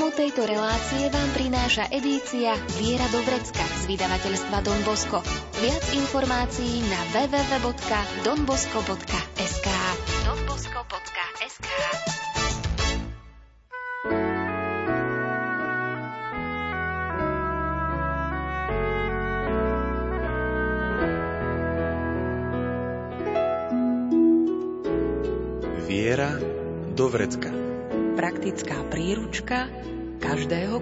Programu tejto relácie vám prináša edícia Viera do Vrecka z vydavateľstva Don Bosco. Viac informácií na www.donbosco.sk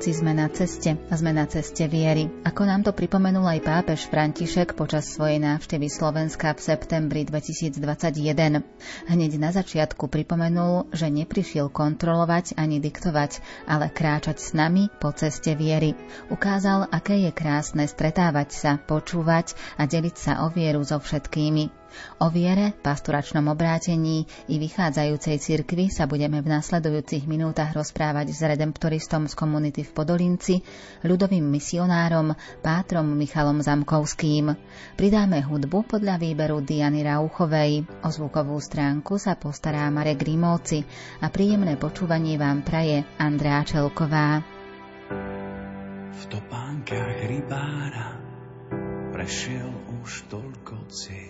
Všetci sme na ceste a sme na ceste viery. Ako nám to pripomenul aj pápež František počas svojej návštevy Slovenska v septembri 2021. Hneď na začiatku pripomenul, že neprišiel kontrolovať ani diktovať, ale kráčať s nami po ceste viery. Ukázal, aké je krásne stretávať sa, počúvať a deliť sa o vieru so všetkými. O viere, pastoračnom obrátení i vychádzajúcej cirkvi sa budeme v nasledujúcich minútach rozprávať s redemptoristom z komunity v Podolinci, ľudovým misionárom Pátrom Michalom Zamkovským. Pridáme hudbu podľa výberu Diany Rauchovej. O zvukovú stránku sa postará Marek Grimovci a príjemné počúvanie vám praje Andrá Čelková. V topánkach rybára prešiel už toľko ciest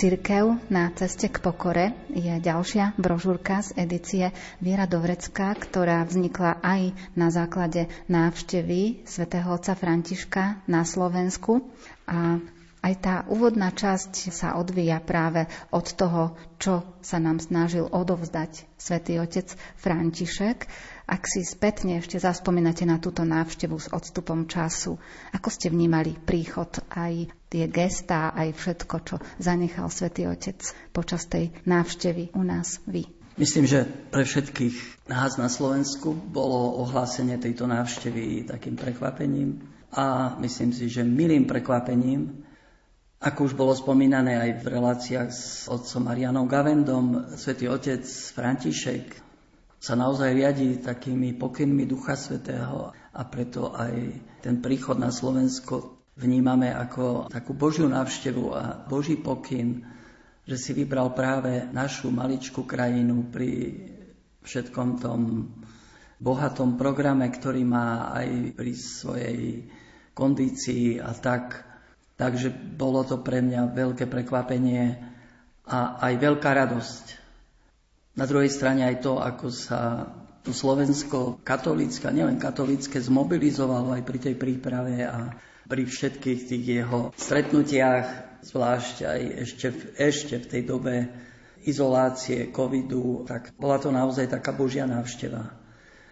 Cirkev na ceste k pokore je ďalšia brožúrka z edície Viera Dovrecka, ktorá vznikla aj na základe návštevy svätého otca Františka na Slovensku. A aj tá úvodná časť sa odvíja práve od toho, čo sa nám snažil odovzdať svätý otec František. Ak si spätne ešte zaspomínate na túto návštevu s odstupom času, ako ste vnímali príchod aj tie gestá, aj všetko, čo zanechal svätý Otec počas tej návštevy u nás vy? Myslím, že pre všetkých nás na Slovensku bolo ohlásenie tejto návštevy takým prekvapením a myslím si, že milým prekvapením, ako už bolo spomínané aj v reláciách s otcom Marianom Gavendom, svätý otec František sa naozaj riadi takými pokynmi Ducha Svetého a preto aj ten príchod na Slovensko vnímame ako takú Božiu návštevu a Boží pokyn, že si vybral práve našu maličkú krajinu pri všetkom tom bohatom programe, ktorý má aj pri svojej kondícii a tak. Takže bolo to pre mňa veľké prekvapenie a aj veľká radosť. Na druhej strane aj to, ako sa to Slovensko katolícke, nielen katolícke, zmobilizovalo aj pri tej príprave a pri všetkých tých jeho stretnutiach, zvlášť aj ešte, ešte v tej dobe izolácie, covidu, tak bola to naozaj taká božia návšteva.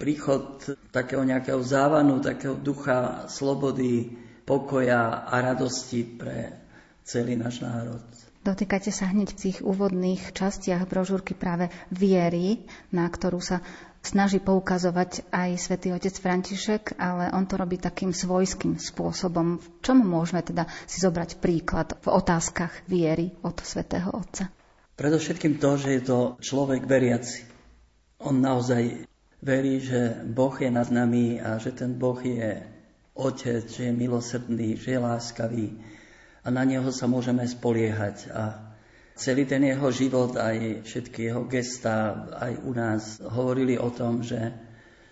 Príchod takého nejakého závanu, takého ducha slobody, pokoja a radosti pre celý náš národ. Dotýkate sa hneď v tých úvodných častiach brožúrky práve viery, na ktorú sa snaží poukazovať aj svätý otec František, ale on to robí takým svojským spôsobom. V čom môžeme teda si zobrať príklad v otázkach viery od svätého Otca? Predovšetkým to, že je to človek veriaci. On naozaj verí, že Boh je nad nami a že ten Boh je Otec, že je milosrdný, že je láskavý a na Neho sa môžeme spoliehať. A celý ten jeho život, aj všetky jeho gesta, aj u nás hovorili o tom, že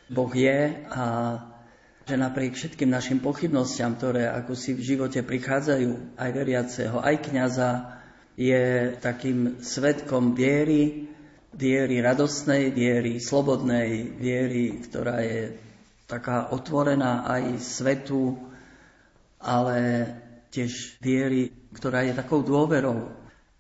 Boh je a že napriek všetkým našim pochybnostiam, ktoré ako si v živote prichádzajú, aj veriaceho, aj kniaza, je takým svetkom viery, viery radostnej, viery slobodnej, viery, ktorá je taká otvorená aj svetu, ale tiež viery, ktorá je takou dôverou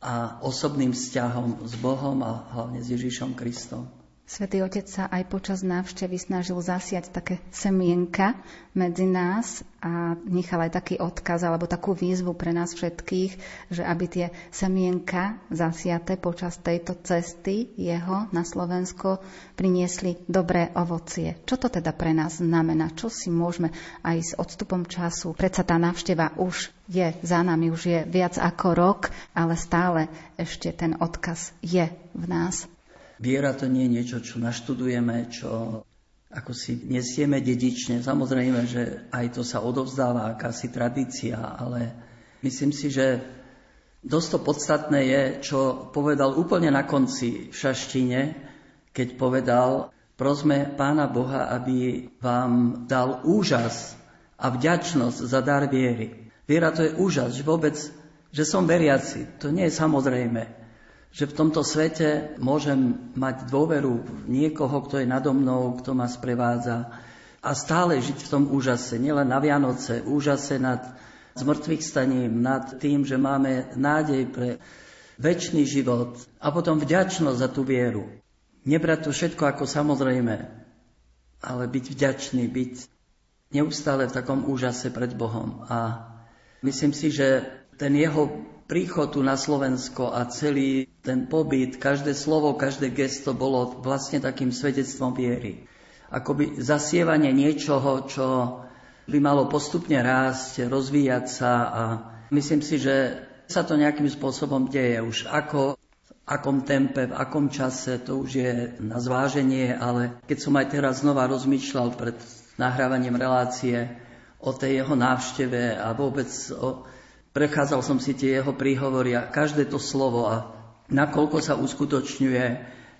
a osobným vzťahom s Bohom a hlavne s Ježišom Kristom. Svetý Otec sa aj počas návštevy snažil zasiať také semienka medzi nás a nechal aj taký odkaz alebo takú výzvu pre nás všetkých, že aby tie semienka zasiate počas tejto cesty jeho na Slovensko priniesli dobré ovocie. Čo to teda pre nás znamená? Čo si môžeme aj s odstupom času? Predsa tá návšteva už je za nami, už je viac ako rok, ale stále ešte ten odkaz je v nás. Viera to nie je niečo, čo naštudujeme, čo ako si nesieme dedične. Samozrejme, že aj to sa odovzdáva, akási tradícia, ale myslím si, že dosť to podstatné je, čo povedal úplne na konci v Šaštine, keď povedal, prosme Pána Boha, aby vám dal úžas a vďačnosť za dar viery. Viera to je úžas, že vôbec, že som veriaci. To nie je samozrejme že v tomto svete môžem mať dôveru niekoho, kto je nado mnou, kto ma sprevádza a stále žiť v tom úžase, nielen na Vianoce, úžase nad zmrtvých staním, nad tým, že máme nádej pre väčší život a potom vďačnosť za tú vieru. Nebrať to všetko ako samozrejme, ale byť vďačný, byť neustále v takom úžase pred Bohom. A myslím si, že ten jeho príchod tu na Slovensko a celý ten pobyt, každé slovo, každé gesto bolo vlastne takým svedectvom viery. Akoby zasievanie niečoho, čo by malo postupne rásť, rozvíjať sa a myslím si, že sa to nejakým spôsobom deje už ako v akom tempe, v akom čase, to už je na zváženie, ale keď som aj teraz znova rozmýšľal pred nahrávaním relácie o tej jeho návšteve a vôbec o Prechádzal som si tie jeho príhovory a každé to slovo a nakoľko sa uskutočňuje,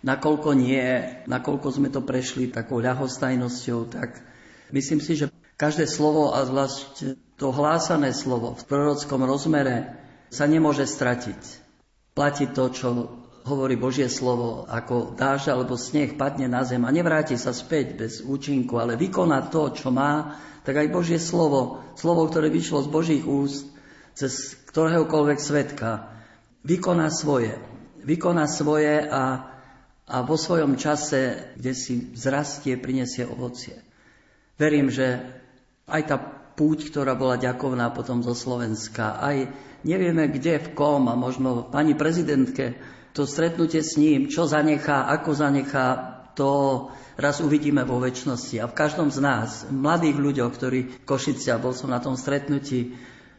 nakoľko nie, nakoľko sme to prešli takou ľahostajnosťou, tak myslím si, že každé slovo a zvlášť to hlásané slovo v prorockom rozmere sa nemôže stratiť. Platí to, čo hovorí Božie slovo, ako dáž alebo sneh padne na zem a nevráti sa späť bez účinku, ale vykoná to, čo má, tak aj Božie slovo, slovo, ktoré vyšlo z Božích úst, cez ktoréhokoľvek svetka vykoná svoje. Vykoná svoje a, a vo svojom čase, kde si vzrastie, prinesie ovocie. Verím, že aj tá púť, ktorá bola ďakovná potom zo Slovenska, aj nevieme kde, v kom a možno pani prezidentke, to stretnutie s ním, čo zanechá, ako zanechá, to raz uvidíme vo väčšnosti. A v každom z nás, mladých ľuďoch, ktorí Košicia, bol som na tom stretnutí,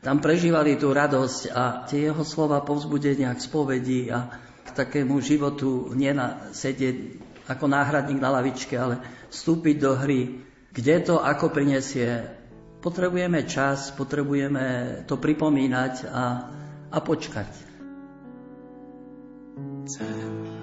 tam prežívali tú radosť a tie jeho slova povzbudenia k spovedi a k takému životu nie na sedieť ako náhradník na lavičke, ale vstúpiť do hry. Kde to ako prinesie? Potrebujeme čas, potrebujeme to pripomínať a, a počkať. chcem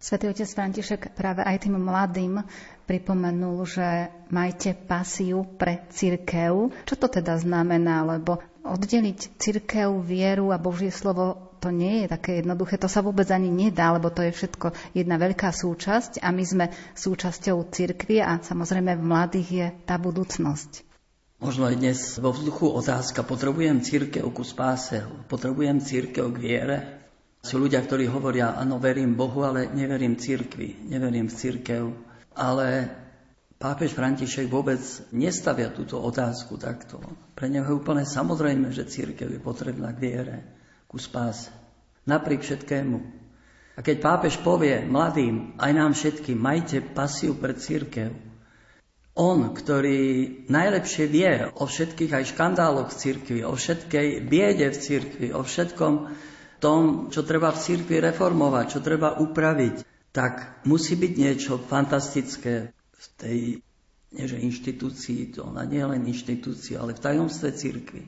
Svetý otec František práve aj tým mladým pripomenul, že majte pasiu pre cirkev. Čo to teda znamená? Lebo oddeliť cirkev, vieru a Božie slovo to nie je také jednoduché, to sa vôbec ani nedá, lebo to je všetko jedna veľká súčasť a my sme súčasťou cirkvi a samozrejme v mladých je tá budúcnosť. Možno aj dnes vo vzduchu otázka, potrebujem církev ku spáse, potrebujem církev k viere, sú ľudia, ktorí hovoria, áno, verím Bohu, ale neverím cirkvi, neverím v církev. Ale pápež František vôbec nestavia túto otázku takto. Pre neho je úplne samozrejme, že církev je potrebná k viere, ku spáse. Napriek všetkému. A keď pápež povie mladým, aj nám všetkým, majte pasiu pre církev, on, ktorý najlepšie vie o všetkých aj škandáloch v cirkvi, o všetkej biede v cirkvi, o všetkom, tom, čo treba v cirkvi reformovať, čo treba upraviť, tak musí byť niečo fantastické v tej nie inštitúcii, to ona nie je len inštitúcia, ale v tajomstve cirkvi.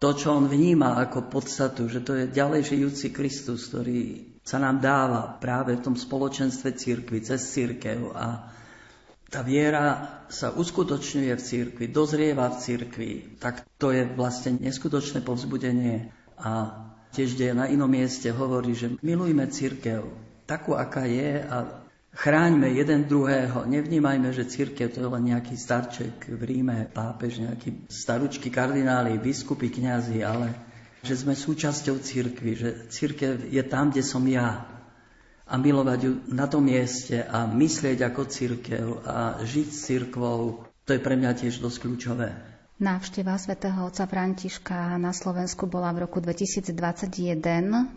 To, čo on vníma ako podstatu, že to je ďalej žijúci Kristus, ktorý sa nám dáva práve v tom spoločenstve cirkvi, cez církev a tá viera sa uskutočňuje v cirkvi, dozrieva v cirkvi, tak to je vlastne neskutočné povzbudenie a tiež kde na inom mieste hovorí, že milujme církev takú, aká je a chráňme jeden druhého. Nevnímajme, že církev to je len nejaký starček v Ríme, pápež, nejaký staručky kardináli, biskupy, kňazi, ale že sme súčasťou církvy, že církev je tam, kde som ja. A milovať ju na tom mieste a myslieť ako církev a žiť s církvou, to je pre mňa tiež dosť kľúčové. Návšteva svätého otca Františka na Slovensku bola v roku 2021.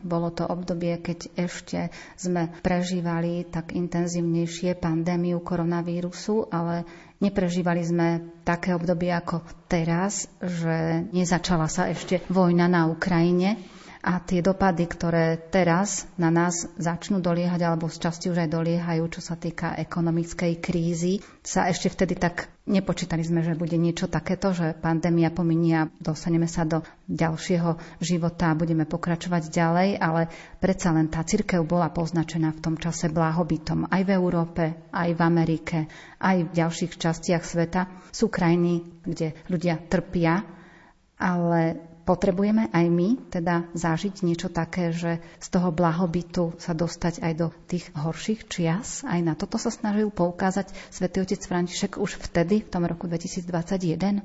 Bolo to obdobie, keď ešte sme prežívali tak intenzívnejšie pandémiu koronavírusu, ale neprežívali sme také obdobie ako teraz, že nezačala sa ešte vojna na Ukrajine a tie dopady, ktoré teraz na nás začnú doliehať, alebo z časti už aj doliehajú, čo sa týka ekonomickej krízy, sa ešte vtedy tak nepočítali sme, že bude niečo takéto, že pandémia pominie a dostaneme sa do ďalšieho života a budeme pokračovať ďalej, ale predsa len tá cirkev bola poznačená v tom čase blahobytom aj v Európe, aj v Amerike, aj v ďalších častiach sveta. Sú krajiny, kde ľudia trpia, ale Potrebujeme aj my teda zažiť niečo také, že z toho blahobytu sa dostať aj do tých horších čias. Aj na toto sa snažil poukázať svätý otec František už vtedy, v tom roku 2021.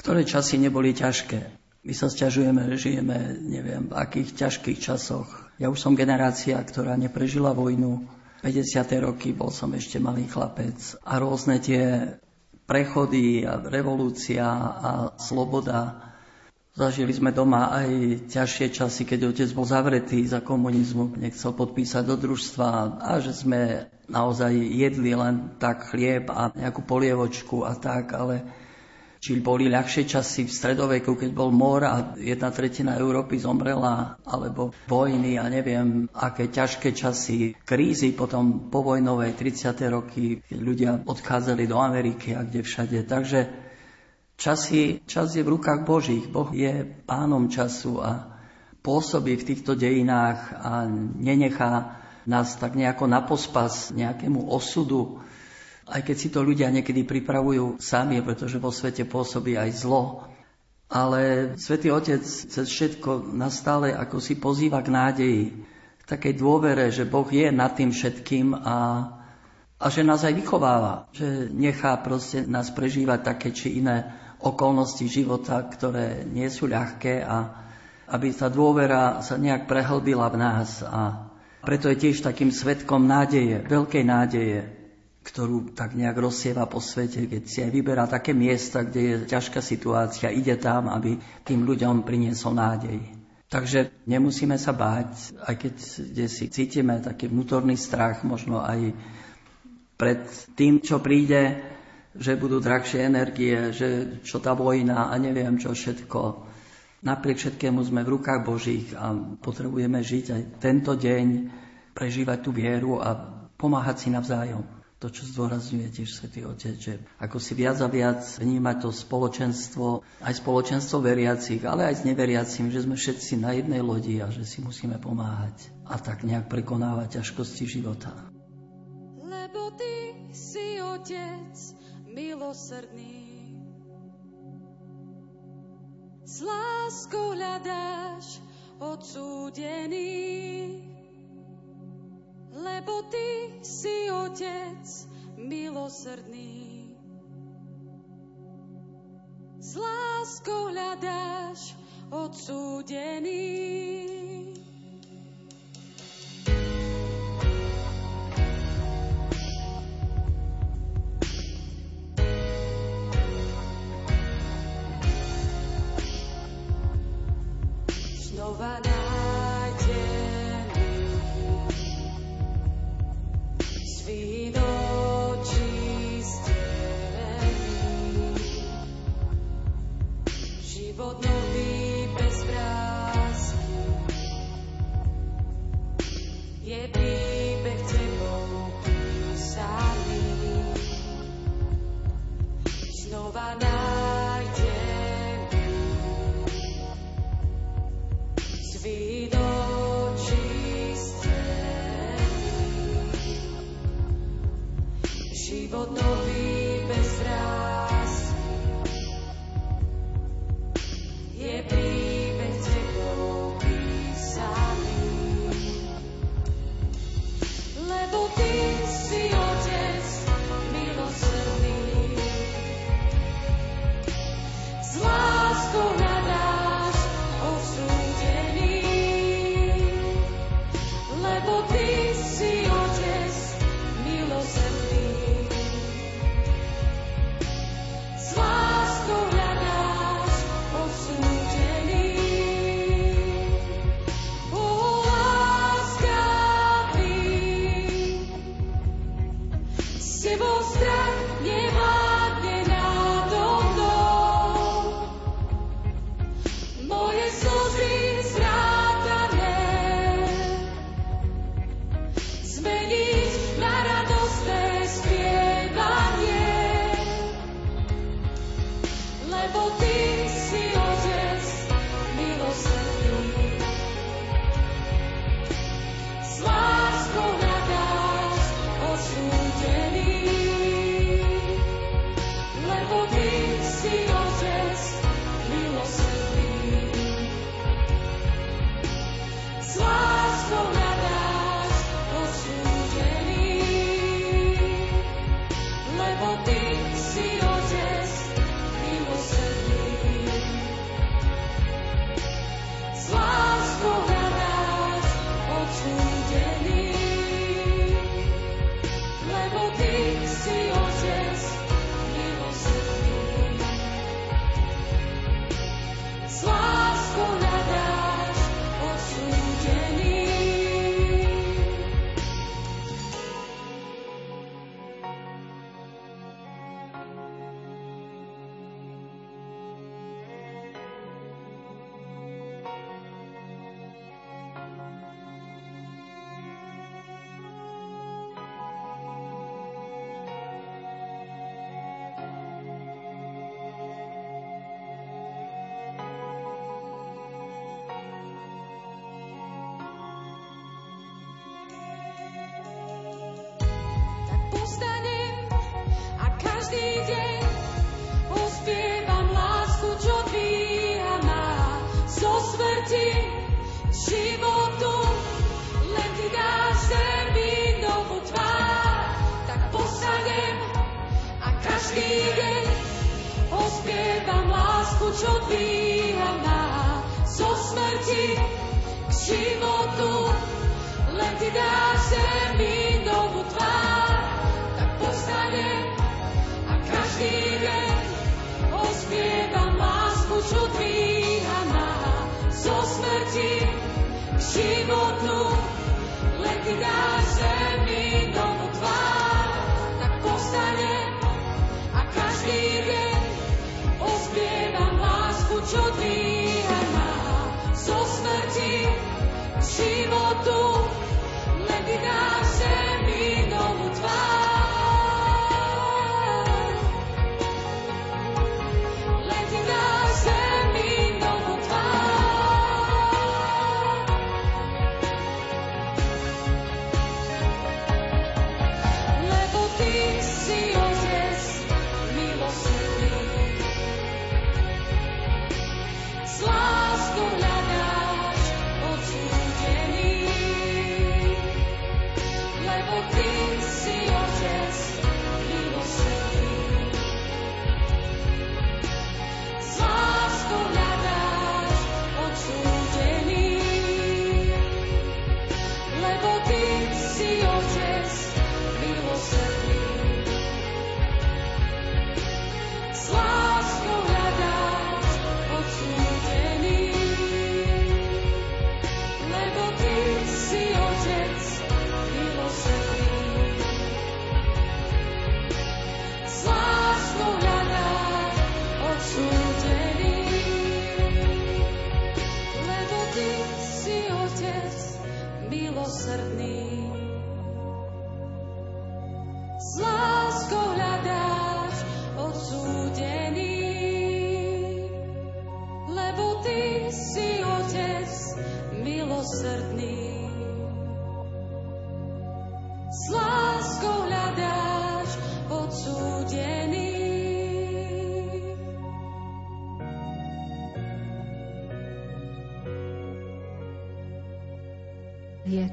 Ktoré časy neboli ťažké. My sa sťažujeme, že žijeme, neviem, v akých ťažkých časoch. Ja už som generácia, ktorá neprežila vojnu. 50. roky bol som ešte malý chlapec a rôzne tie prechody a revolúcia a sloboda Zažili sme doma aj ťažšie časy, keď otec bol zavretý za komunizmu, nechcel podpísať do družstva a že sme naozaj jedli len tak chlieb a nejakú polievočku a tak, ale či boli ľahšie časy v stredoveku, keď bol mor a jedna tretina Európy zomrela, alebo vojny a neviem, aké ťažké časy, krízy potom povojnové 30. roky, keď ľudia odchádzali do Ameriky a kde všade. Takže Časy, čas je v rukách Božích. Boh je pánom času a pôsobí v týchto dejinách a nenechá nás tak nejako na pospas nejakému osudu, aj keď si to ľudia niekedy pripravujú sami, pretože vo svete pôsobí aj zlo. Ale Svetý Otec cez všetko nastále ako si pozýva k nádeji, k takej dôvere, že Boh je nad tým všetkým a, a že nás aj vychováva, že nechá proste nás prežívať také či iné okolnosti života, ktoré nie sú ľahké a aby tá dôvera sa nejak prehlbila v nás a preto je tiež takým svetkom nádeje, veľkej nádeje, ktorú tak nejak rozsieva po svete, keď si aj vyberá také miesta, kde je ťažká situácia, ide tam, aby tým ľuďom priniesol nádej. Takže nemusíme sa báť, aj keď si cítime taký vnútorný strach, možno aj pred tým, čo príde, že budú drahšie energie, že čo tá vojna a neviem čo všetko. Napriek všetkému sme v rukách Božích a potrebujeme žiť aj tento deň, prežívať tú vieru a pomáhať si navzájom. To, čo zdôrazňuje tiež Svetý Otec, že ako si viac a viac vnímať to spoločenstvo, aj spoločenstvo veriacich, ale aj s neveriacimi, že sme všetci na jednej lodi a že si musíme pomáhať a tak nejak prekonávať ťažkosti života. Lebo ty si Otec milosrdný, s láskou hľadáš odsúdených lebo Ty si Otec milosrdný. S láskou hľadáš odsúdený. spievam lásku, čo dvíhaná zo smrti k životu. Len Ty dáš zemi novú tvár, tak postane a každý deň ospievam lásku, čo dvíhaná zo smrti k životu. Len Ty dáš zemi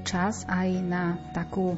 čas aj na takú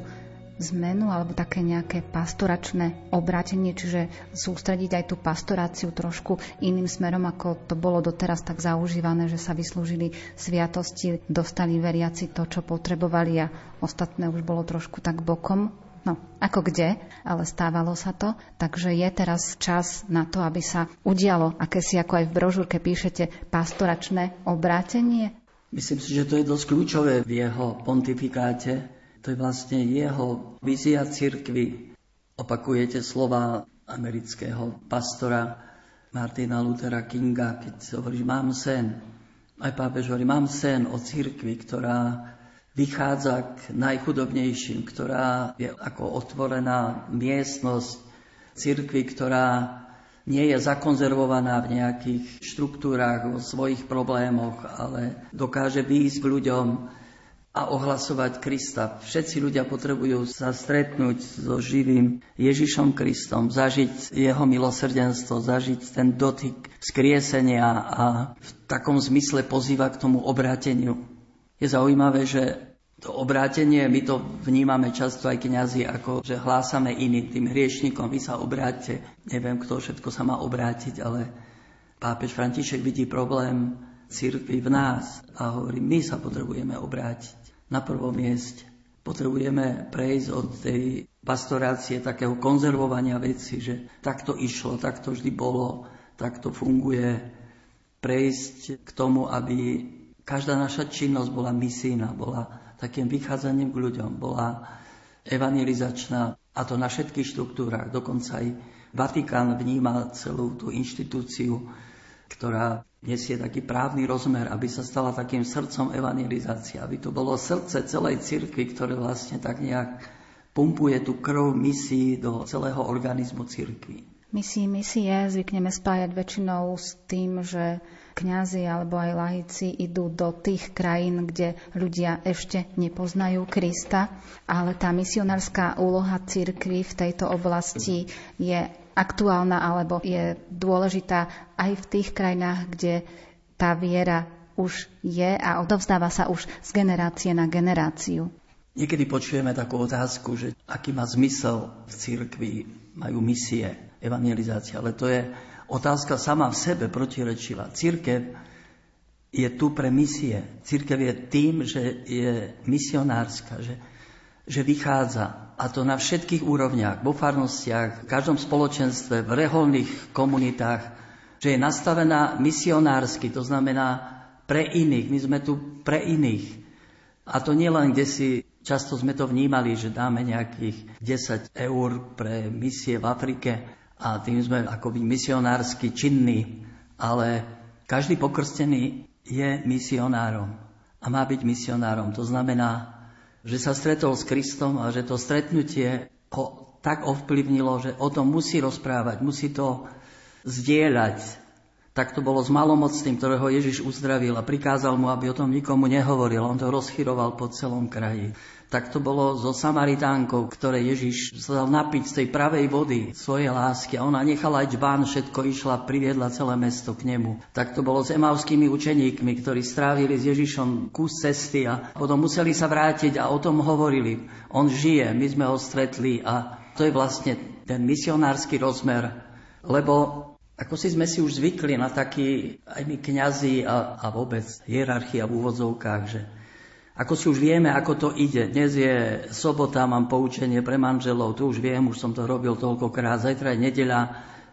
zmenu alebo také nejaké pastoračné obrátenie, čiže sústrediť aj tú pastoráciu trošku iným smerom, ako to bolo doteraz tak zaužívané, že sa vyslúžili sviatosti, dostali veriaci to, čo potrebovali a ostatné už bolo trošku tak bokom. No, ako kde, ale stávalo sa to. Takže je teraz čas na to, aby sa udialo, aké si ako aj v brožúrke píšete, pastoračné obrátenie. Myslím si, že to je dosť kľúčové v jeho pontifikáte, to je vlastne jeho vízia cirkvy. Opakujete slova amerického pastora Martina Luthera Kinga, keď hovorí, mám sen. Aj pápež hovorí, mám sen o cirkvi, ktorá vychádza k najchudobnejším, ktorá je ako otvorená miestnosť cirkvi, ktorá nie je zakonzervovaná v nejakých štruktúrách, vo svojich problémoch, ale dokáže výjsť k ľuďom, a ohlasovať Krista. Všetci ľudia potrebujú sa stretnúť so živým Ježišom Kristom, zažiť jeho milosrdenstvo, zažiť ten dotyk skriesenia a v takom zmysle pozýva k tomu obráteniu. Je zaujímavé, že to obrátenie, my to vnímame často aj kňazi, ako že hlásame iným, tým hriešnikom, vy sa obráťte. Neviem, kto všetko sa má obrátiť, ale pápež František vidí problém cirkvi v nás a hovorí, my sa potrebujeme obrátiť na prvom mieste. Potrebujeme prejsť od tej pastorácie, takého konzervovania veci, že takto išlo, takto vždy bolo, takto funguje. Prejsť k tomu, aby každá naša činnosť bola misijná, bola takým vychádzaním k ľuďom, bola evangelizačná a to na všetkých štruktúrach. Dokonca aj Vatikán vníma celú tú inštitúciu, ktorá nesie taký právny rozmer, aby sa stala takým srdcom evangelizácie, aby to bolo srdce celej cirkvi, ktoré vlastne tak nejak pumpuje tú krv misií do celého organizmu cirkvi. Misii, misie zvykneme spájať väčšinou s tým, že kňazi alebo aj laici idú do tých krajín, kde ľudia ešte nepoznajú Krista, ale tá misionárska úloha cirkvi v tejto oblasti je aktuálna alebo je dôležitá aj v tých krajinách, kde tá viera už je a odovzdáva sa už z generácie na generáciu. Niekedy počujeme takú otázku, že aký má zmysel v cirkvi, majú misie, evangelizácia, ale to je otázka sama v sebe protirečivá. Církev je tu pre misie. Církev je tým, že je misionárska, že, že vychádza a to na všetkých úrovniach, vo farnostiach, v každom spoločenstve, v reholných komunitách, že je nastavená misionársky, to znamená pre iných. My sme tu pre iných. A to nie len, kde si často sme to vnímali, že dáme nejakých 10 eur pre misie v Afrike a tým sme akoby misionársky činní, ale každý pokrstený je misionárom a má byť misionárom. To znamená, že sa stretol s Kristom a že to stretnutie ho tak ovplyvnilo, že o tom musí rozprávať, musí to zdieľať. Tak to bolo s malomocným, ktorého Ježiš uzdravil a prikázal mu, aby o tom nikomu nehovoril. On to rozchyroval po celom kraji. Tak to bolo so Samaritánkou, ktoré Ježiš sa dal napiť z tej pravej vody svojej lásky a ona nechala aj džbán, všetko išla, priviedla celé mesto k nemu. Tak to bolo s emavskými učeníkmi, ktorí strávili s Ježišom kus cesty a potom museli sa vrátiť a o tom hovorili. On žije, my sme ho stretli a to je vlastne ten misionársky rozmer, lebo ako si sme si už zvykli na taký, aj my kňazi a, a vôbec hierarchia v úvodzovkách, že ako si už vieme, ako to ide. Dnes je sobota, mám poučenie pre manželov, tu už viem, už som to robil toľkokrát. Zajtra je nedeľa,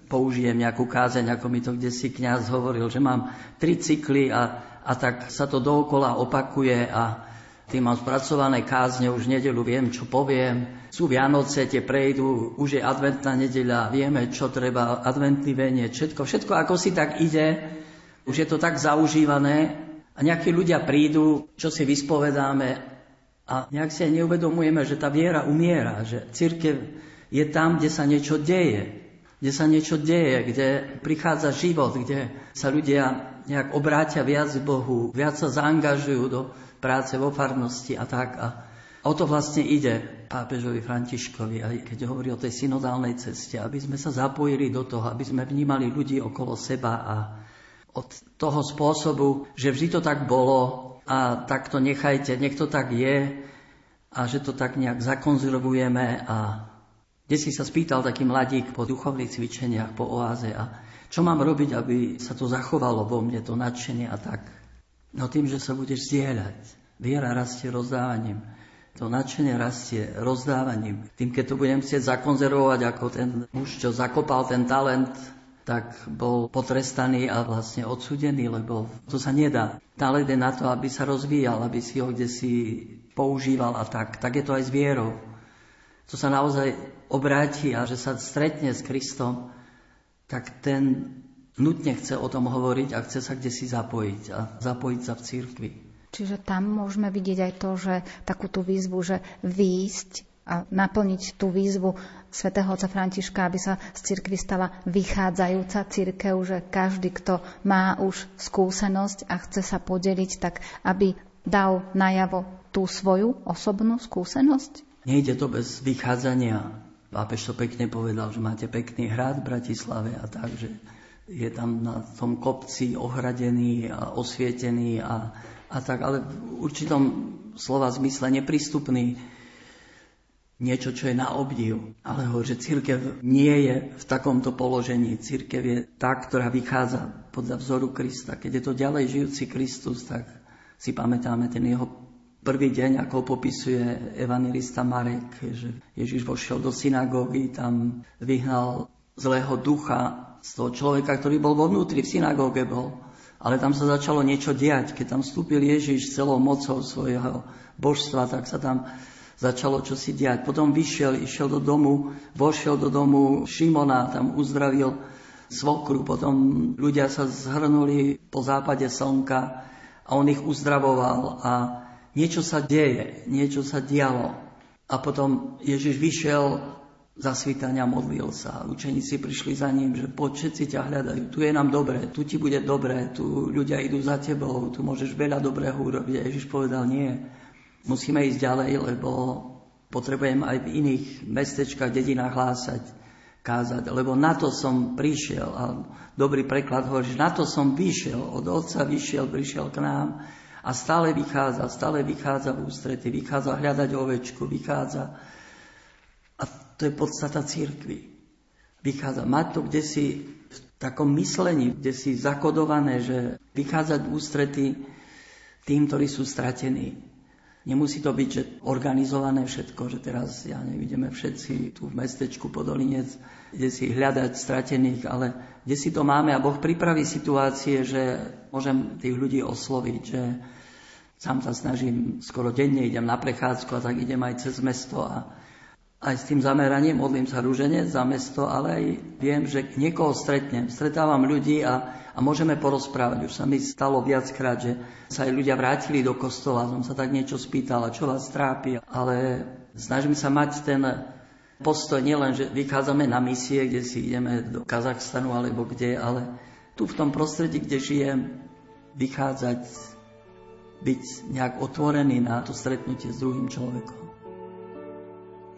použijem nejakú kázeň, ako mi to kde si kňaz hovoril, že mám tri cykly a, a tak sa to dookola opakuje a tým mám spracované kázne, už nedelu viem, čo poviem. Sú Vianoce, tie prejdú, už je adventná nedeľa, vieme, čo treba, adventný venie, všetko, všetko ako si tak ide. Už je to tak zaužívané, a nejakí ľudia prídu, čo si vyspovedáme a nejak si neuvedomujeme, že tá viera umiera, že církev je tam, kde sa niečo deje. Kde sa niečo deje, kde prichádza život, kde sa ľudia nejak obrátia viac k Bohu, viac sa zaangažujú do práce vo farnosti a tak. A o to vlastne ide pápežovi Františkovi, aj keď hovorí o tej synodálnej ceste, aby sme sa zapojili do toho, aby sme vnímali ľudí okolo seba a od toho spôsobu, že vždy to tak bolo a tak to nechajte, nech to tak je a že to tak nejak zakonzervujeme a kde si sa spýtal taký mladík po duchovných cvičeniach, po oáze a čo mám robiť, aby sa to zachovalo vo mne, to nadšenie a tak. No tým, že sa budeš zdieľať. Viera rastie rozdávaním. To nadšenie rastie rozdávaním. Tým, keď to budem chcieť zakonzervovať ako ten muž, čo zakopal ten talent, tak bol potrestaný a vlastne odsudený, lebo to sa nedá. Talent je na to, aby sa rozvíjal, aby si ho kde si používal a tak. Tak je to aj s vierou. To sa naozaj obráti a že sa stretne s Kristom, tak ten nutne chce o tom hovoriť a chce sa kde si zapojiť a zapojiť sa v církvi. Čiže tam môžeme vidieť aj to, že takú tú výzvu, že výjsť a naplniť tú výzvu svätého otca Františka, aby sa z cirkvi stala vychádzajúca církev, že každý, kto má už skúsenosť a chce sa podeliť, tak aby dal najavo tú svoju osobnú skúsenosť? Nejde to bez vychádzania Pápež to pekne povedal, že máte pekný hrad v Bratislave a tak, že je tam na tom kopci ohradený a osvietený a, a tak, ale v určitom slova zmysle neprístupný niečo, čo je na obdiv. Ale ho, že církev nie je v takomto položení. Církev je tá, ktorá vychádza podľa vzoru Krista. Keď je to ďalej žijúci Kristus, tak si pamätáme ten jeho prvý deň, ako popisuje evangelista Marek, že Ježiš vošiel do synagógy, tam vyhnal zlého ducha z toho človeka, ktorý bol vo vnútri, v synagóge bol. Ale tam sa začalo niečo diať. Keď tam vstúpil Ježiš celou mocou svojho božstva, tak sa tam začalo čosi diať. Potom vyšiel, išiel do domu, vošiel do domu Šimona, tam uzdravil svokru. Potom ľudia sa zhrnuli po západe slnka a on ich uzdravoval a niečo sa deje, niečo sa dialo. A potom Ježiš vyšiel za svítania, modlil sa. Učeníci prišli za ním, že poď, všetci ťa hľadajú. Tu je nám dobre, tu ti bude dobre, tu ľudia idú za tebou, tu môžeš veľa dobrého urobiť. A Ježiš povedal, nie, musíme ísť ďalej, lebo potrebujem aj v iných mestečkách, dedinách hlásať, kázať, lebo na to som prišiel. A dobrý preklad hovorí, že na to som vyšiel, od Otca vyšiel, prišiel k nám, a stále vychádza, stále vychádza v ústrety, vychádza hľadať ovečku, vychádza. A to je podstata církvy. Vychádza mať to, kde si v takom myslení, kde si zakodované, že vychádzať v ústrety tým, ktorí sú stratení. Nemusí to byť že organizované všetko, že teraz, ja nevidíme všetci tu v mestečku Podolinec, kde si hľadať stratených, ale kde si to máme a Boh pripraví situácie, že môžem tých ľudí osloviť, že Sám sa snažím, skoro denne idem na prechádzku a tak idem aj cez mesto a aj s tým zameraním modlím sa rúžene za mesto, ale aj viem, že niekoho stretnem. Stretávam ľudí a, a môžeme porozprávať. Už sa mi stalo viackrát, že sa aj ľudia vrátili do kostola, som sa tak niečo spýtal, čo vás trápi. Ale snažím sa mať ten postoj nielen, že vychádzame na misie, kde si ideme do Kazachstanu alebo kde, ale tu v tom prostredí, kde žijem, vychádzať byť nejak otvorený na to stretnutie s druhým človekom.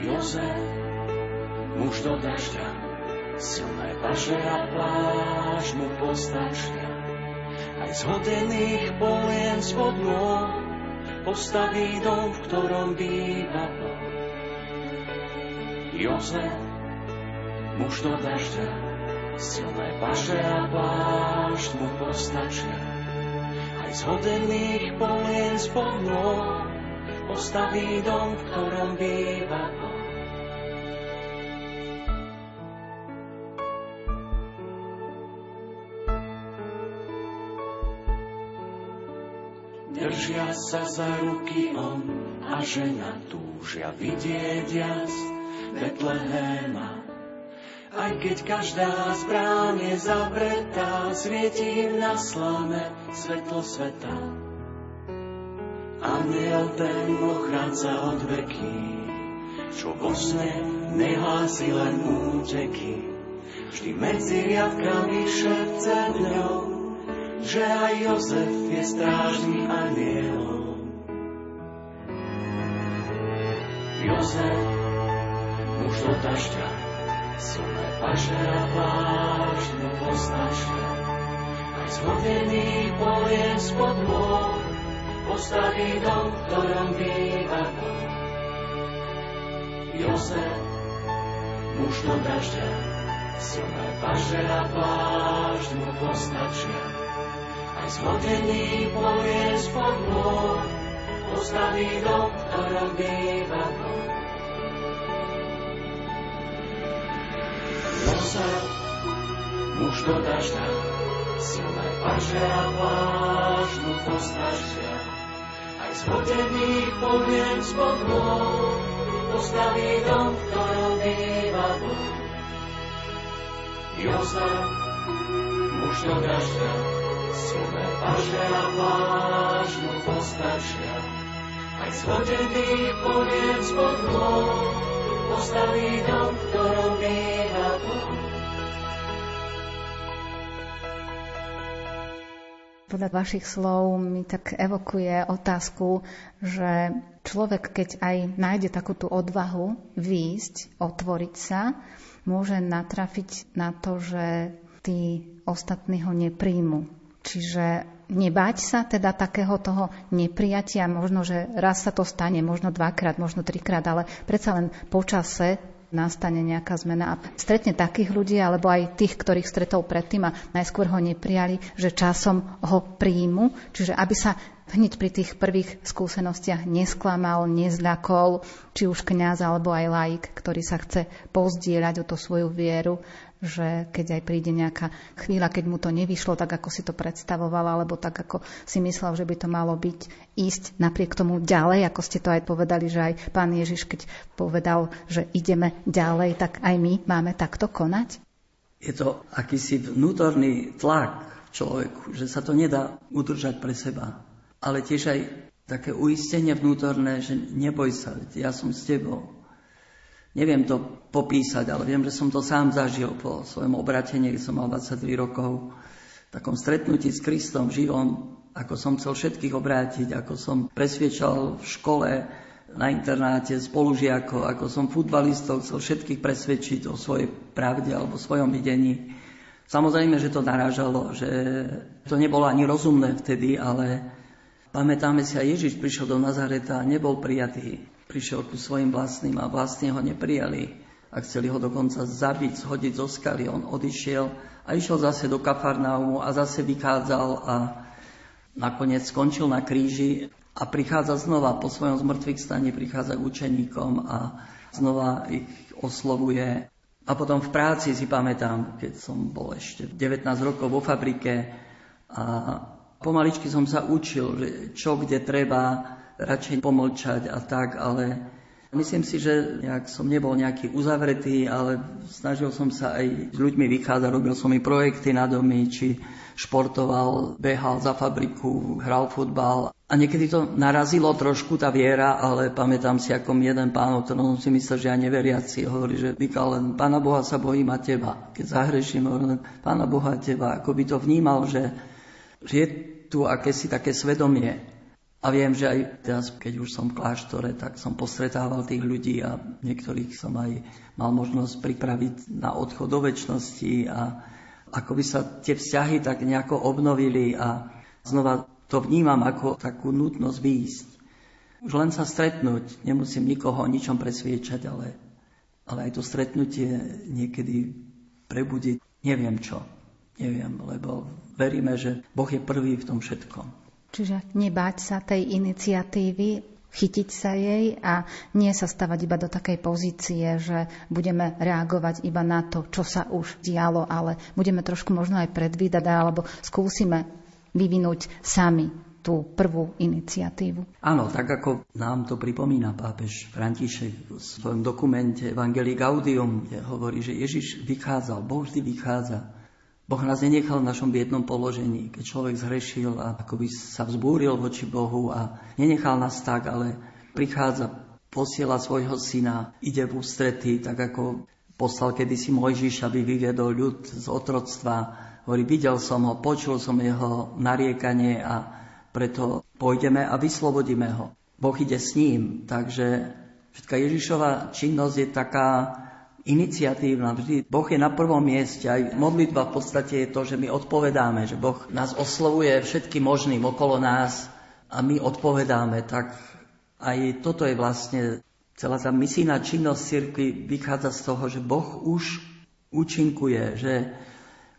Jozef, muž do dažďa, silné paže a pláž mu poznačia. Aj z hodených polien spod nôh postaví dom, v ktorom býva Jozef, muž do dažďa, Silné paše a plášť mu postačia, aj z hodených polien spod postaví dom, v ktorom býva Boh. Sa za ruky on a žena túžia vidieť jas Betlehema. Aj keď každá z brán je zavretá, svieti im na slame svetlo sveta. Aniel ten ochránca od veky, čo vo sne nehlási len úteky. Vždy medzi riadkami šepce dňou, že aj Jozef je strážny aniel. Jozef, muž do dažďa, silné paše a plášť mu postačia. Aj zhodený poviem spod môr, postaví dom, v ktorom býva Boh. Jozef, muž do dažďa, silné paše a plášť mu postačia zhodený povie spod môr, postaví dom, ktorom býva Boh. Nosa, muž do dažďa, silné paže a pláž mu postačia. Aj zhodený poviem spod môr, postaví dom, ktorom býva Boh. Muž do dažďa, silné paže a pláž mu postačia. Aj zhodený poviem spod môr, postaví dom, ktorom býva Boh. Podľa vašich slov mi tak evokuje otázku, že človek, keď aj nájde takúto odvahu výjsť, otvoriť sa, môže natrafiť na to, že tí ostatní ho nepríjmu. Čiže nebať sa teda takého toho neprijatia, možno, že raz sa to stane, možno dvakrát, možno trikrát, ale predsa len počase nastane nejaká zmena a stretne takých ľudí, alebo aj tých, ktorých stretol predtým a najskôr ho neprijali, že časom ho príjmu. Čiže aby sa hneď pri tých prvých skúsenostiach nesklamal, nezľakol, či už kňaz alebo aj laik, ktorý sa chce pozdieľať o tú svoju vieru, že keď aj príde nejaká chvíľa, keď mu to nevyšlo tak, ako si to predstavoval, alebo tak, ako si myslel, že by to malo byť, ísť napriek tomu ďalej, ako ste to aj povedali, že aj pán Ježiš, keď povedal, že ideme ďalej, tak aj my máme takto konať? Je to akýsi vnútorný tlak človeku, že sa to nedá udržať pre seba. Ale tiež aj také uistenie vnútorné, že neboj sa, ja som s tebou Neviem to popísať, ale viem, že som to sám zažil po svojom obratení, keď som mal 23 rokov. V takom stretnutí s Kristom živom, ako som chcel všetkých obrátiť, ako som presviečal v škole, na internáte spolužiakov, ako som futbalistov chcel všetkých presvedčiť o svojej pravde alebo svojom videní. Samozrejme, že to narážalo, že to nebolo ani rozumné vtedy, ale pamätáme si, aj Ježiš prišiel do Nazareta a nebol prijatý prišiel ku svojim vlastným a vlastne ho neprijali a chceli ho dokonca zabiť, zhodiť zo skaly. On odišiel a išiel zase do Kafarnaumu a zase vychádzal a nakoniec skončil na kríži a prichádza znova po svojom zmrtvých stane, prichádza k učeníkom a znova ich oslovuje. A potom v práci si pamätám, keď som bol ešte 19 rokov vo fabrike a pomaličky som sa učil, čo kde treba, radšej pomlčať a tak, ale myslím si, že nejak som nebol nejaký uzavretý, ale snažil som sa aj s ľuďmi vychádzať, robil som i projekty na domy, či športoval, behal za fabriku, hral futbal. A niekedy to narazilo trošku tá viera, ale pamätám si, ako jeden pán, o ktorom si myslel, že ja neveriaci, hovorí, že Vykal, len Pána Boha sa bojím a teba. Keď zahreším, hovorí len Pána Boha a teba. Ako by to vnímal, že, že je tu akési také svedomie, a viem, že aj teraz, keď už som v kláštore, tak som postretával tých ľudí a niektorých som aj mal možnosť pripraviť na odchod do väčšnosti a ako by sa tie vzťahy tak nejako obnovili a znova to vnímam ako takú nutnosť výjsť. Už len sa stretnúť, nemusím nikoho o ničom presviečať, ale, ale aj to stretnutie niekedy prebudiť, neviem čo, neviem, lebo veríme, že Boh je prvý v tom všetkom. Čiže nebáť sa tej iniciatívy chytiť sa jej a nie sa stavať iba do takej pozície, že budeme reagovať iba na to, čo sa už dialo, ale budeme trošku možno aj predvídať alebo skúsime vyvinúť sami tú prvú iniciatívu. Áno, tak ako nám to pripomína pápež František v svojom dokumente Evangelii Gaudium, kde hovorí, že Ježiš vychádzal, Boh vždy vychádza. Boh nás nenechal v našom biednom položení, keď človek zhrešil a akoby sa vzbúril voči Bohu a nenechal nás tak, ale prichádza, posiela svojho syna, ide v ústretí, tak ako poslal kedysi Mojžiš, aby vyviedol ľud z otroctva. Hovorí, videl som ho, počul som jeho nariekanie a preto pôjdeme a vyslobodíme ho. Boh ide s ním, takže všetká Ježišova činnosť je taká iniciatívna. Vždy Boh je na prvom mieste. Aj modlitba v podstate je to, že my odpovedáme, že Boh nás oslovuje všetkým možným okolo nás a my odpovedáme. Tak aj toto je vlastne celá tá misijná činnosť cirkvi vychádza z toho, že Boh už účinkuje, že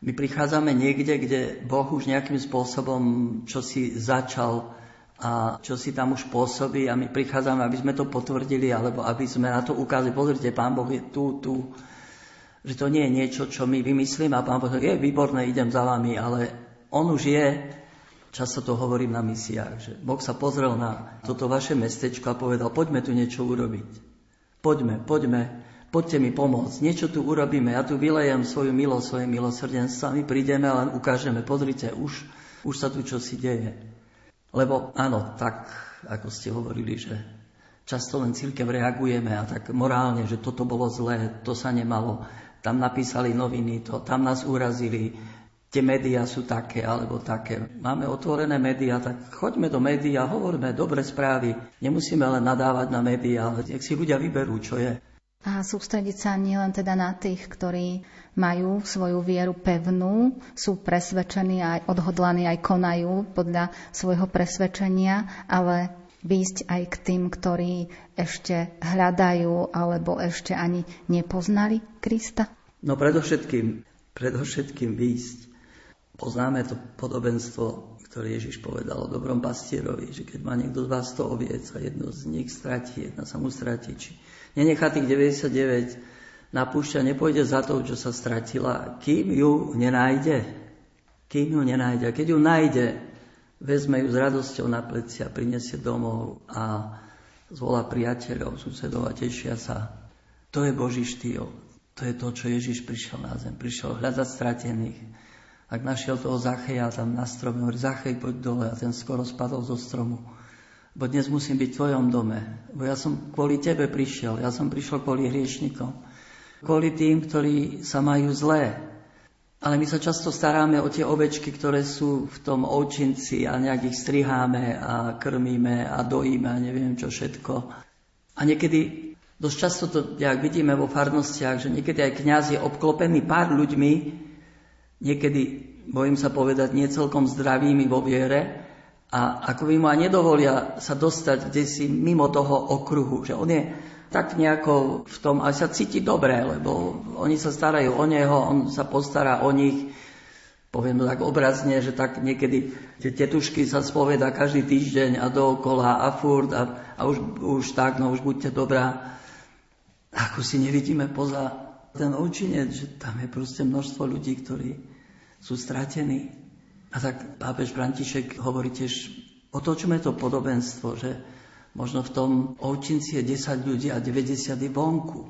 my prichádzame niekde, kde Boh už nejakým spôsobom čo si začal a čo si tam už pôsobí a my prichádzame, aby sme to potvrdili alebo aby sme na to ukázali, pozrite, Pán Boh je tu, tu. Že to nie je niečo, čo my vymyslíme a Pán Boh je výborné, idem za vami, ale On už je, často to hovorím na misiách, že Boh sa pozrel na toto vaše mestečko a povedal, poďme tu niečo urobiť. Poďme, poďme poďte mi pomôcť, niečo tu urobíme, ja tu vylejem svoju milosť, svoje milosrdenstvo my prídeme a len ukážeme, pozrite, už, už sa tu čosi deje. Lebo áno, tak, ako ste hovorili, že často len církev reagujeme a tak morálne, že toto bolo zlé, to sa nemalo, tam napísali noviny, to, tam nás urazili, tie médiá sú také alebo také. Máme otvorené médiá, tak choďme do médiá, hovoríme dobre správy. Nemusíme len nadávať na médiá, ale nech si ľudia vyberú, čo je. A sústrediť sa nielen teda na tých, ktorí majú svoju vieru pevnú, sú presvedčení aj odhodlaní, aj konajú podľa svojho presvedčenia, ale výjsť aj k tým, ktorí ešte hľadajú alebo ešte ani nepoznali Krista? No predovšetkým, predovšetkým výjsť. Poznáme to podobenstvo, ktoré Ježiš povedal o dobrom pastierovi, že keď má niekto z vás 100 oviec a jedno z nich stratí, jedna sa mu stratí, či nenechá tých 99 na púšťa, nepôjde za to, čo sa stratila, kým ju nenájde. Kým ju nenájde. A keď ju nájde, vezme ju s radosťou na plecia, prinesie domov a zvolá priateľov, susedov a tešia sa. To je Boží štýl. To je to, čo Ježiš prišiel na zem. Prišiel hľadať stratených. Ak našiel toho Zacheja tam na strome, hovorí, Zachej, poď dole. A ten skoro spadol zo stromu bo dnes musím byť v tvojom dome, bo ja som kvôli tebe prišiel, ja som prišiel kvôli hriešnikom, kvôli tým, ktorí sa majú zlé. Ale my sa často staráme o tie ovečky, ktoré sú v tom ovčinci a nejak ich striháme a krmíme a dojíme a neviem čo všetko. A niekedy, dosť často to, jak vidíme vo farnostiach, že niekedy aj kňaz je obklopený pár ľuďmi, niekedy, bojím sa povedať, nie celkom zdravými vo viere, a ako by mu aj nedovolia sa dostať kde si mimo toho okruhu, že on je tak nejako v tom, aj sa cíti dobre, lebo oni sa starajú o neho, on sa postará o nich, poviem to tak obrazne, že tak niekedy tie tetušky sa spoveda každý týždeň a dookola a furt a, a už, už tak, no už buďte dobrá. Ako si nevidíme poza ten účinec, že tam je proste množstvo ľudí, ktorí sú stratení. A tak pápež František hovorí tiež, otočme to podobenstvo, že možno v tom ovčinci je 10 ľudí a 90 je vonku.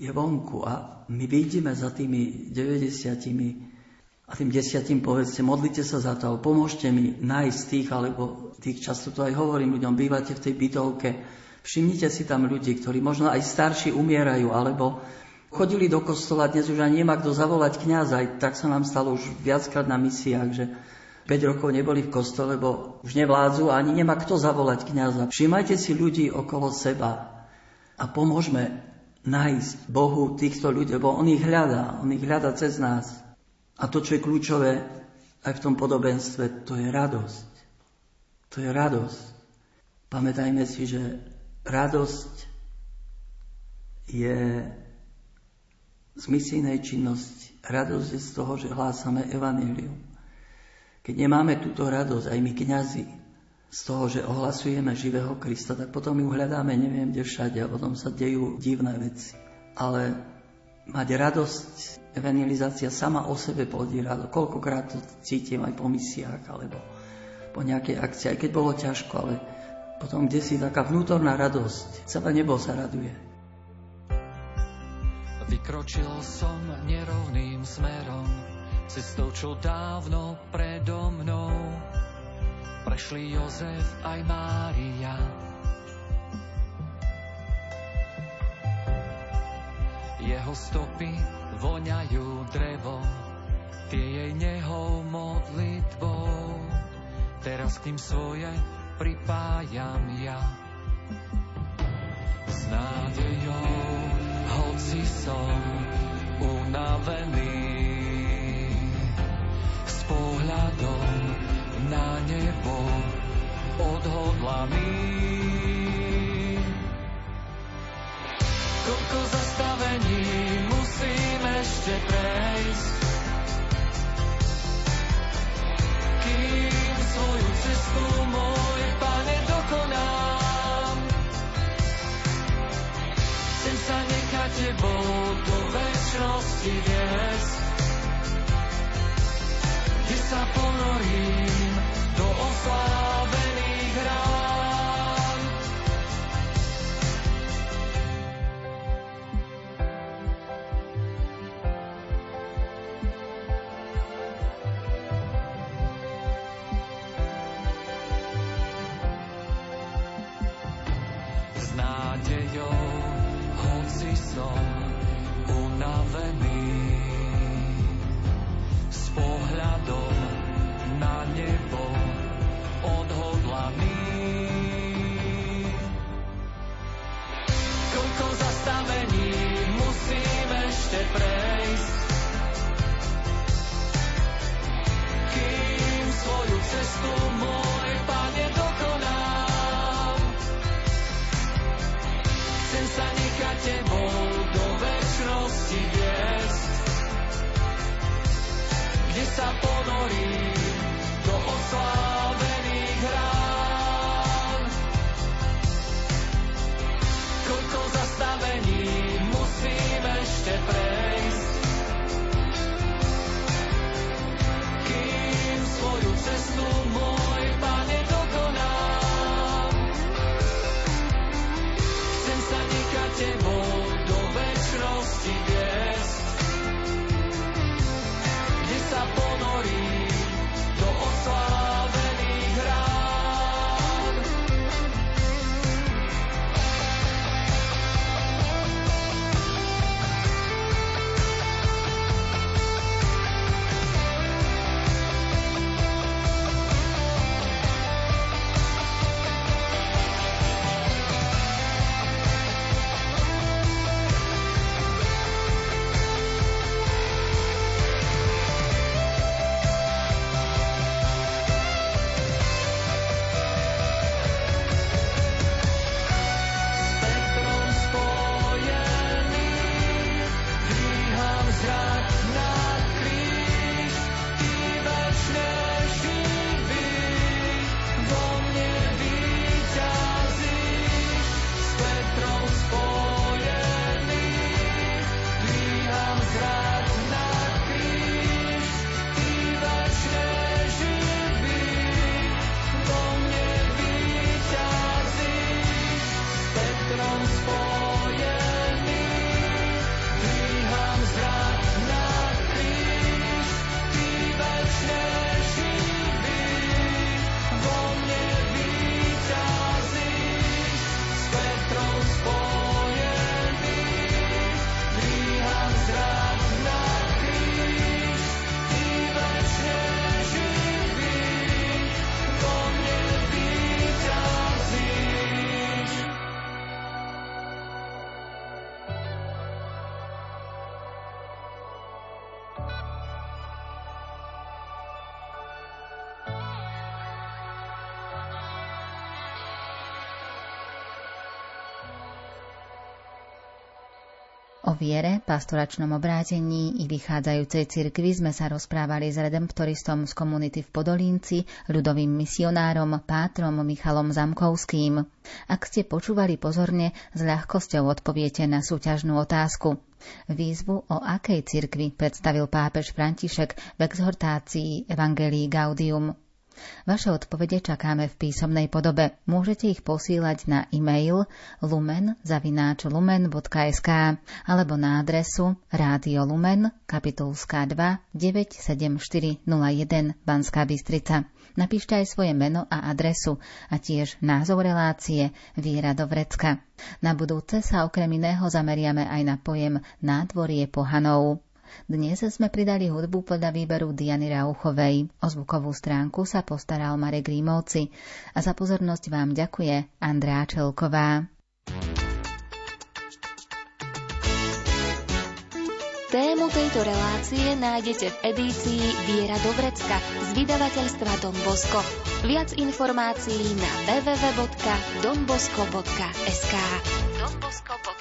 Je vonku a my vidíme za tými 90 a tým desiatim povedzte, modlite sa za to, pomôžte mi nájsť tých, alebo tých, často to aj hovorím ľuďom, bývate v tej bytovke, všimnite si tam ľudí, ktorí možno aj starší umierajú, alebo Chodili do kostola, dnes už ani nemá kto zavolať kniaza, aj tak sa nám stalo už viackrát na misiách, že 5 rokov neboli v kostole, lebo už nevládzu a ani nemá kto zavolať kniaza. Všimajte si ľudí okolo seba a pomôžme nájsť Bohu týchto ľudí, lebo On ich hľadá, On ich hľadá cez nás. A to, čo je kľúčové aj v tom podobenstve, to je radosť. To je radosť. Pamätajme si, že radosť je z misijnej činnosti. Radosť z toho, že hlásame evanílium. Keď nemáme túto radosť, aj my kňazi, z toho, že ohlasujeme živého Krista, tak potom ju hľadáme neviem kde všade a potom sa dejú divné veci. Ale mať radosť, evangelizácia sama o sebe plodí radosť. Koľkokrát to cítim aj po misiách alebo po nejakej akcii, aj keď bolo ťažko, ale potom kde si taká vnútorná radosť. Celé nebo sa raduje. Vykročil som nerovným smerom, cestou, čo dávno predo mnou prešli Jozef aj Mária. Jeho stopy voňajú drevom, tie jej nehou modlitbou. Teraz k tým svoje pripájam ja. S nádejou, hoci som unavený, s pohľadom na nebo odhodlaný. Koľko zastavení musím ešte prejsť, kým svoju cestu môj pane dokonám. Chcem sa nechať tebou do väčšnosti viesť, kde sa ponorím do oslávených rán. Koľko zastavení musím ešte prejsť, kým svoju cestu môj pane dokonám. Chcem sa nechať tebou do väčšnosti viesť, kde sa ponorím do oslávených väčšnosti viesť, viere, pastoračnom obrátení i vychádzajúcej cirkvi sme sa rozprávali s redemptoristom z komunity v Podolínci, ľudovým misionárom Pátrom Michalom Zamkovským. Ak ste počúvali pozorne, s ľahkosťou odpoviete na súťažnú otázku. Výzvu, o akej cirkvi predstavil pápež František v exhortácii Evangelii Gaudium. Vaše odpovede čakáme v písomnej podobe. Môžete ich posílať na e-mail lumen.lumen.sk alebo na adresu Rádio Lumen, kapitulská 2, 97401 Banská Bystrica. Napíšte aj svoje meno a adresu a tiež názov relácie Viera do Vrecka. Na budúce sa okrem iného zameriame aj na pojem Nádvorie pohanov. Dnes sme pridali hudbu podľa výberu Diany Rauchovej. O zvukovú stránku sa postaral Marek Rímovci a za pozornosť vám ďakuje Andrá Čelková. Tému tejto relácie nájdete v edícii Viera do Vrecka z vydavateľstva Don Bosco. Viac informácií na www.donbosco.sk donbosco.sk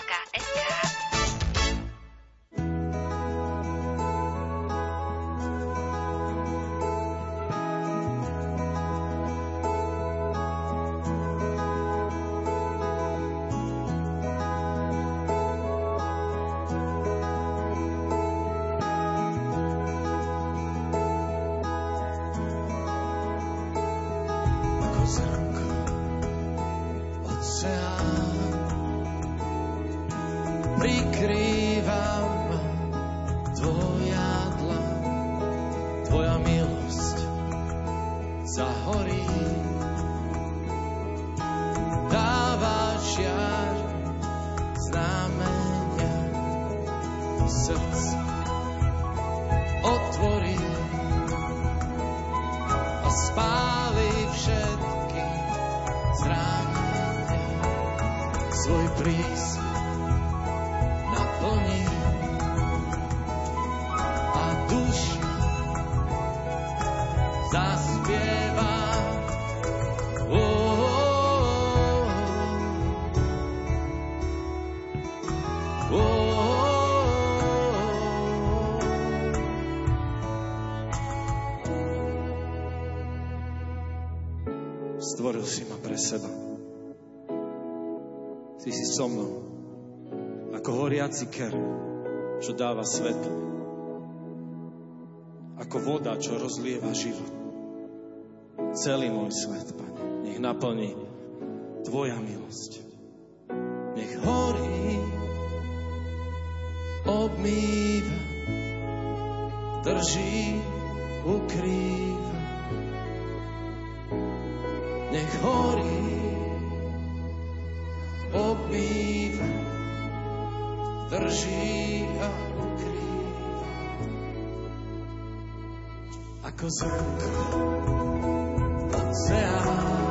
dáva svetlo. Ako voda, čo rozlieva život. Celý môj svet, Pane, nech naplní Tvoja milosť. Nech horí, obmýva, drží, ukrýva. Nech horí, obýva, drží a. Ako zrnko oceán